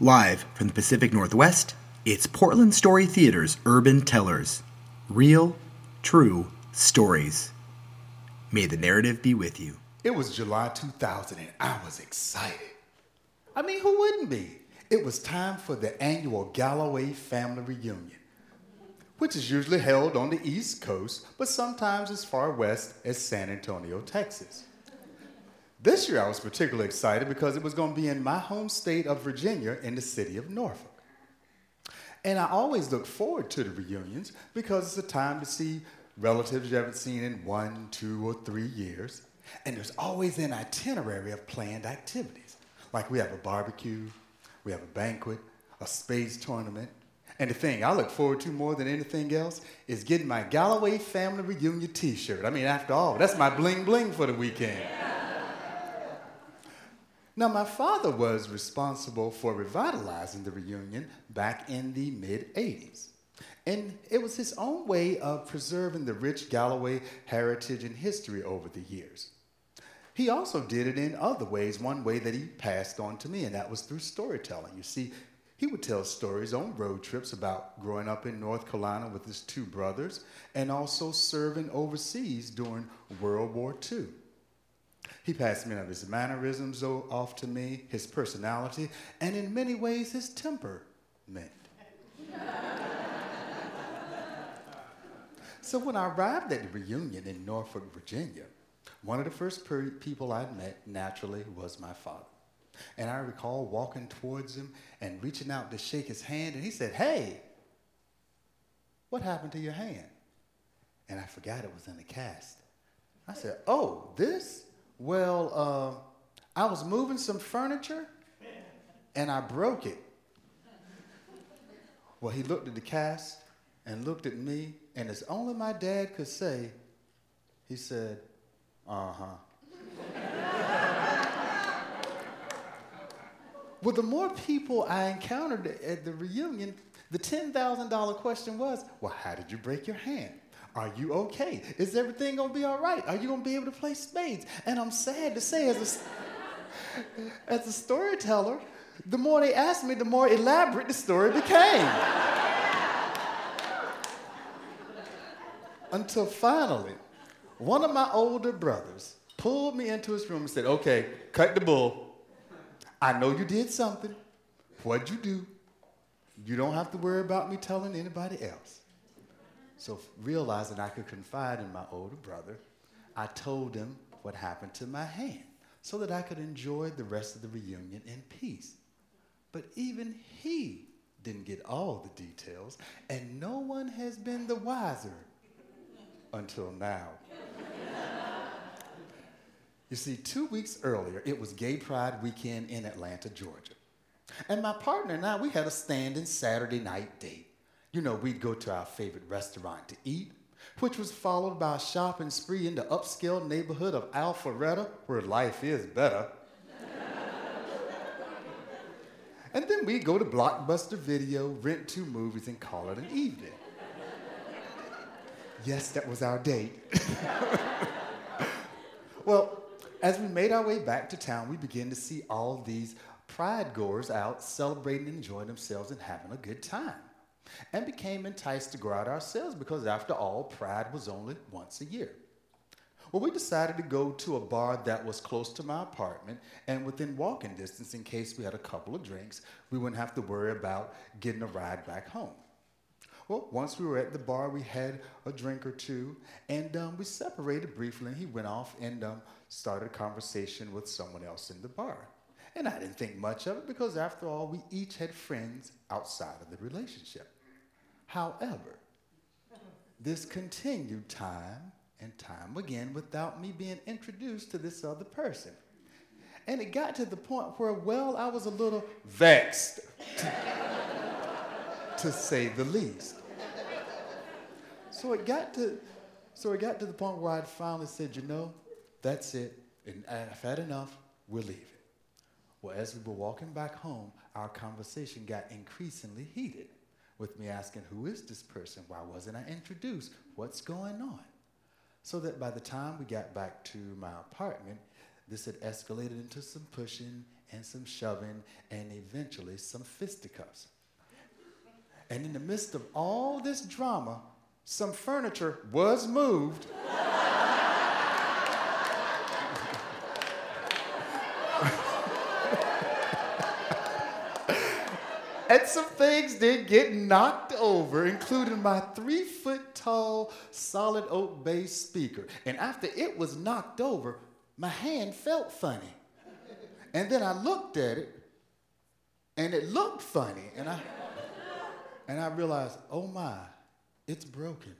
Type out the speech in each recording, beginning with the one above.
Live from the Pacific Northwest, it's Portland Story Theater's Urban Tellers. Real, true stories. May the narrative be with you. It was July 2000 and I was excited. I mean, who wouldn't be? It was time for the annual Galloway family reunion, which is usually held on the East Coast, but sometimes as far west as San Antonio, Texas. This year I was particularly excited because it was going to be in my home state of Virginia in the city of Norfolk. And I always look forward to the reunions because it's a time to see relatives you haven't seen in one, two, or three years. And there's always an itinerary of planned activities. Like we have a barbecue, we have a banquet, a spades tournament. And the thing I look forward to more than anything else is getting my Galloway family reunion t shirt. I mean, after all, that's my bling bling for the weekend. Now, my father was responsible for revitalizing the reunion back in the mid 80s. And it was his own way of preserving the rich Galloway heritage and history over the years. He also did it in other ways, one way that he passed on to me, and that was through storytelling. You see, he would tell stories on road trips about growing up in North Carolina with his two brothers and also serving overseas during World War II. He passed many of his mannerisms off to me, his personality, and in many ways his temperament. so when I arrived at the reunion in Norfolk, Virginia, one of the first per- people I met naturally was my father. And I recall walking towards him and reaching out to shake his hand, and he said, Hey, what happened to your hand? And I forgot it was in a cast. I said, Oh, this? Well, uh, I was moving some furniture and I broke it. Well, he looked at the cast and looked at me, and as only my dad could say, he said, Uh huh. well, the more people I encountered at the reunion, the $10,000 question was, Well, how did you break your hand? Are you okay? Is everything gonna be all right? Are you gonna be able to play spades? And I'm sad to say, as a, as a storyteller, the more they asked me, the more elaborate the story became. Until finally, one of my older brothers pulled me into his room and said, Okay, cut the bull. I know you did something. What'd you do? You don't have to worry about me telling anybody else. So, realizing I could confide in my older brother, I told him what happened to my hand so that I could enjoy the rest of the reunion in peace. But even he didn't get all the details, and no one has been the wiser until now. you see, two weeks earlier, it was Gay Pride weekend in Atlanta, Georgia. And my partner and I, we had a standing Saturday night date. You know, we'd go to our favorite restaurant to eat, which was followed by a shopping spree in the upscale neighborhood of Alpharetta, where life is better. and then we'd go to Blockbuster Video, rent two movies, and call it an evening. yes, that was our date. well, as we made our way back to town, we began to see all these pride goers out celebrating and enjoying themselves and having a good time and became enticed to go out ourselves because, after all, Pride was only once a year. Well, we decided to go to a bar that was close to my apartment and within walking distance in case we had a couple of drinks. We wouldn't have to worry about getting a ride back home. Well, once we were at the bar, we had a drink or two, and um, we separated briefly, and he went off and um, started a conversation with someone else in the bar. And I didn't think much of it because, after all, we each had friends outside of the relationship. However, this continued time and time again without me being introduced to this other person. And it got to the point where, well, I was a little vexed, to, to say the least. So it got to, so it got to the point where I finally said, you know, that's it. And I've had enough. We're leaving. Well, as we were walking back home, our conversation got increasingly heated with me asking, Who is this person? Why wasn't I introduced? What's going on? So that by the time we got back to my apartment, this had escalated into some pushing and some shoving and eventually some fisticuffs. And in the midst of all this drama, some furniture was moved. Some things did get knocked over, including my three foot tall solid oak bass speaker. And after it was knocked over, my hand felt funny. And then I looked at it, and it looked funny. And I, and I realized, oh my, it's broken.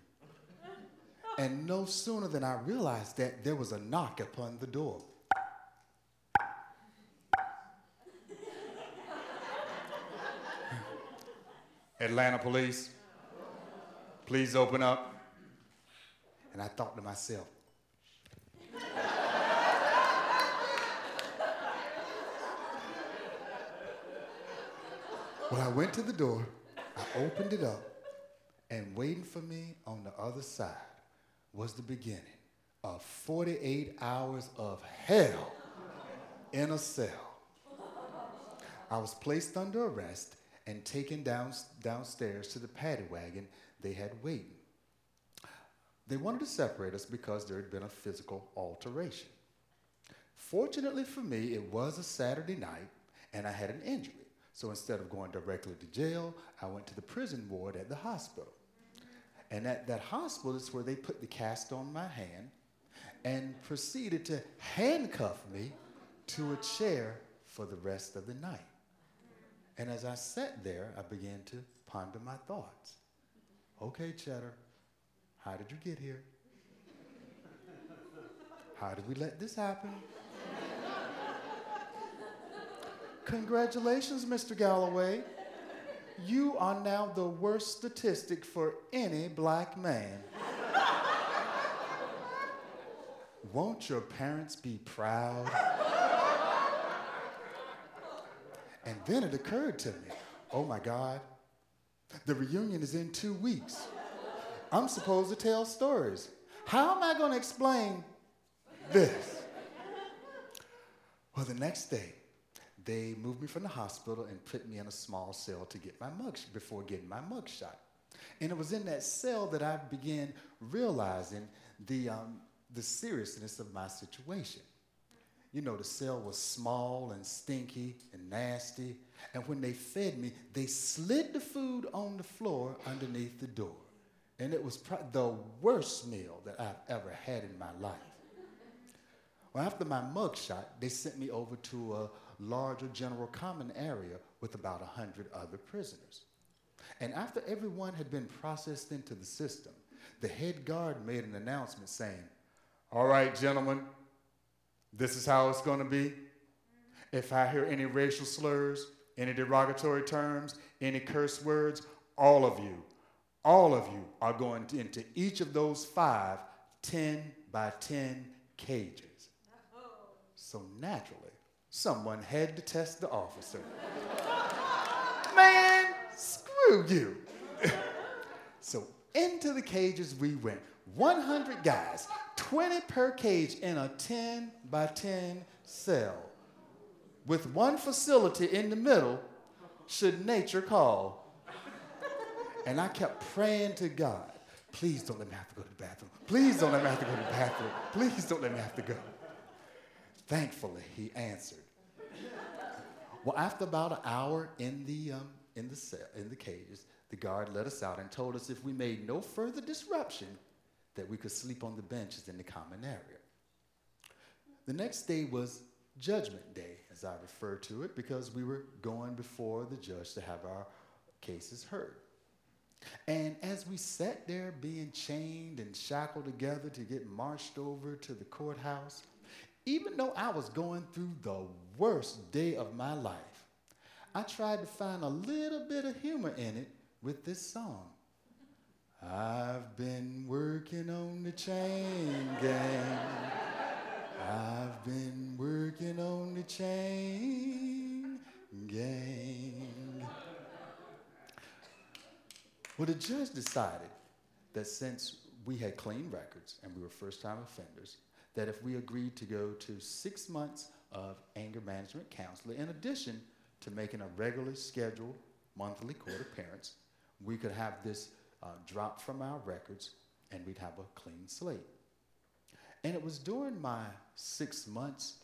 And no sooner than I realized that, there was a knock upon the door. Atlanta police, please open up. And I thought to myself, well, I went to the door, I opened it up, and waiting for me on the other side was the beginning of 48 hours of hell in a cell. I was placed under arrest and taken down, downstairs to the paddy wagon they had waiting. They wanted to separate us because there had been a physical alteration. Fortunately for me, it was a Saturday night and I had an injury. So instead of going directly to jail, I went to the prison ward at the hospital. And at that hospital is where they put the cast on my hand and proceeded to handcuff me to a chair for the rest of the night. And as I sat there, I began to ponder my thoughts. Okay, Cheddar, how did you get here? How did we let this happen? Congratulations, Mr. Galloway. You are now the worst statistic for any black man. Won't your parents be proud? And then it occurred to me oh my God, the reunion is in two weeks. I'm supposed to tell stories. How am I going to explain this? Well, the next day, they moved me from the hospital and put me in a small cell to get my mug before getting my mug shot. And it was in that cell that I began realizing the, um, the seriousness of my situation. You know, the cell was small and stinky and nasty. And when they fed me, they slid the food on the floor underneath the door. And it was pro- the worst meal that I've ever had in my life. Well, after my mugshot, they sent me over to a larger general common area with about 100 other prisoners. And after everyone had been processed into the system, the head guard made an announcement saying, All right, gentlemen, this is how it's going to be. If I hear any racial slurs, any derogatory terms, any curse words, all of you, all of you are going to, into each of those five 10 by 10 cages. So naturally, someone had to test the officer. Man, screw you. so into the cages we went. 100 guys, 20 per cage in a 10 by 10 cell with one facility in the middle should nature call. And I kept praying to God, please don't let me have to go to the bathroom. Please don't let me have to go to the bathroom. Please don't let me have to go. Thankfully, he answered. Well, after about an hour in the, um, in the, cell, in the cages, the guard let us out and told us if we made no further disruption, that we could sleep on the benches in the common area. The next day was Judgment Day, as I refer to it, because we were going before the judge to have our cases heard. And as we sat there being chained and shackled together to get marched over to the courthouse, even though I was going through the worst day of my life, I tried to find a little bit of humor in it with this song. I've been working on the chain gang. I've been working on the chain gang. Well, the judge decided that since we had clean records and we were first time offenders, that if we agreed to go to six months of anger management counselor. In addition to making a regularly scheduled monthly court appearance, we could have this uh, dropped from our records and we'd have a clean slate. And it was during my six months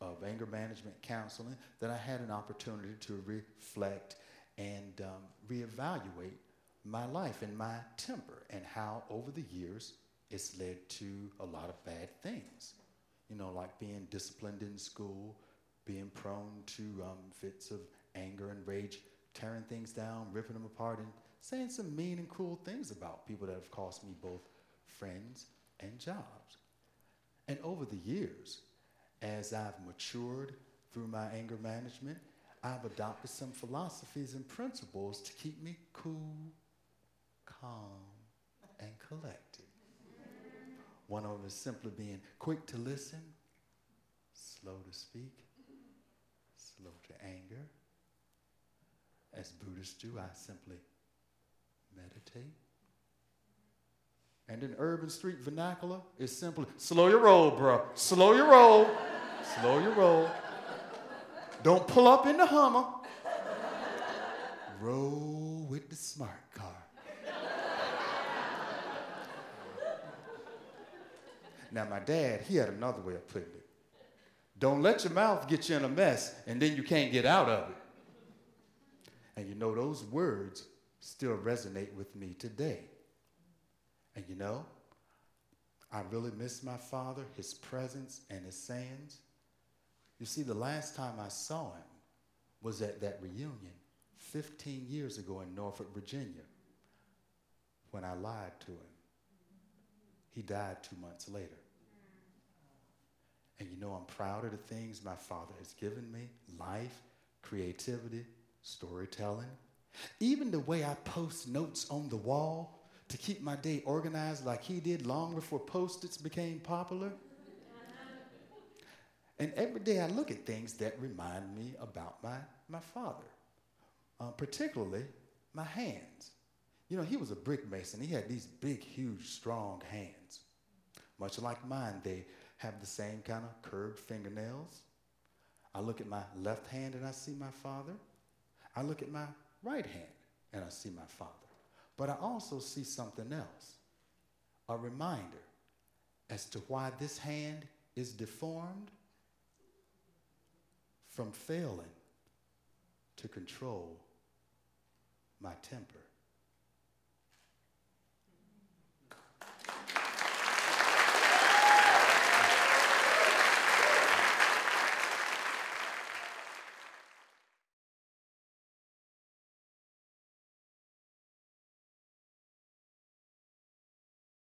of anger management counseling that I had an opportunity to reflect and um, reevaluate my life and my temper and how over the years it's led to a lot of bad things. You know, like being disciplined in school, being prone to um, fits of anger and rage, tearing things down, ripping them apart, and saying some mean and cruel things about people that have cost me both friends and jobs. And over the years, as I've matured through my anger management, I've adopted some philosophies and principles to keep me cool, calm, and collected. One of them is simply being quick to listen, slow to speak, slow to anger. As Buddhists do, I simply And in urban street vernacular, it's simply slow your roll, bro. Slow your roll. slow your roll. Don't pull up in the Hummer. Roll with the smart car. now, my dad, he had another way of putting it. Don't let your mouth get you in a mess and then you can't get out of it. And you know, those words still resonate with me today. And you know, I really miss my father, his presence, and his sayings. You see, the last time I saw him was at that reunion 15 years ago in Norfolk, Virginia, when I lied to him. He died two months later. And you know, I'm proud of the things my father has given me life, creativity, storytelling. Even the way I post notes on the wall to keep my day organized like he did long before post-its became popular. And every day I look at things that remind me about my, my father, uh, particularly my hands. You know, he was a brick mason. He had these big, huge, strong hands. Much like mine, they have the same kind of curved fingernails. I look at my left hand and I see my father. I look at my right hand and I see my father. But I also see something else a reminder as to why this hand is deformed from failing to control my temper.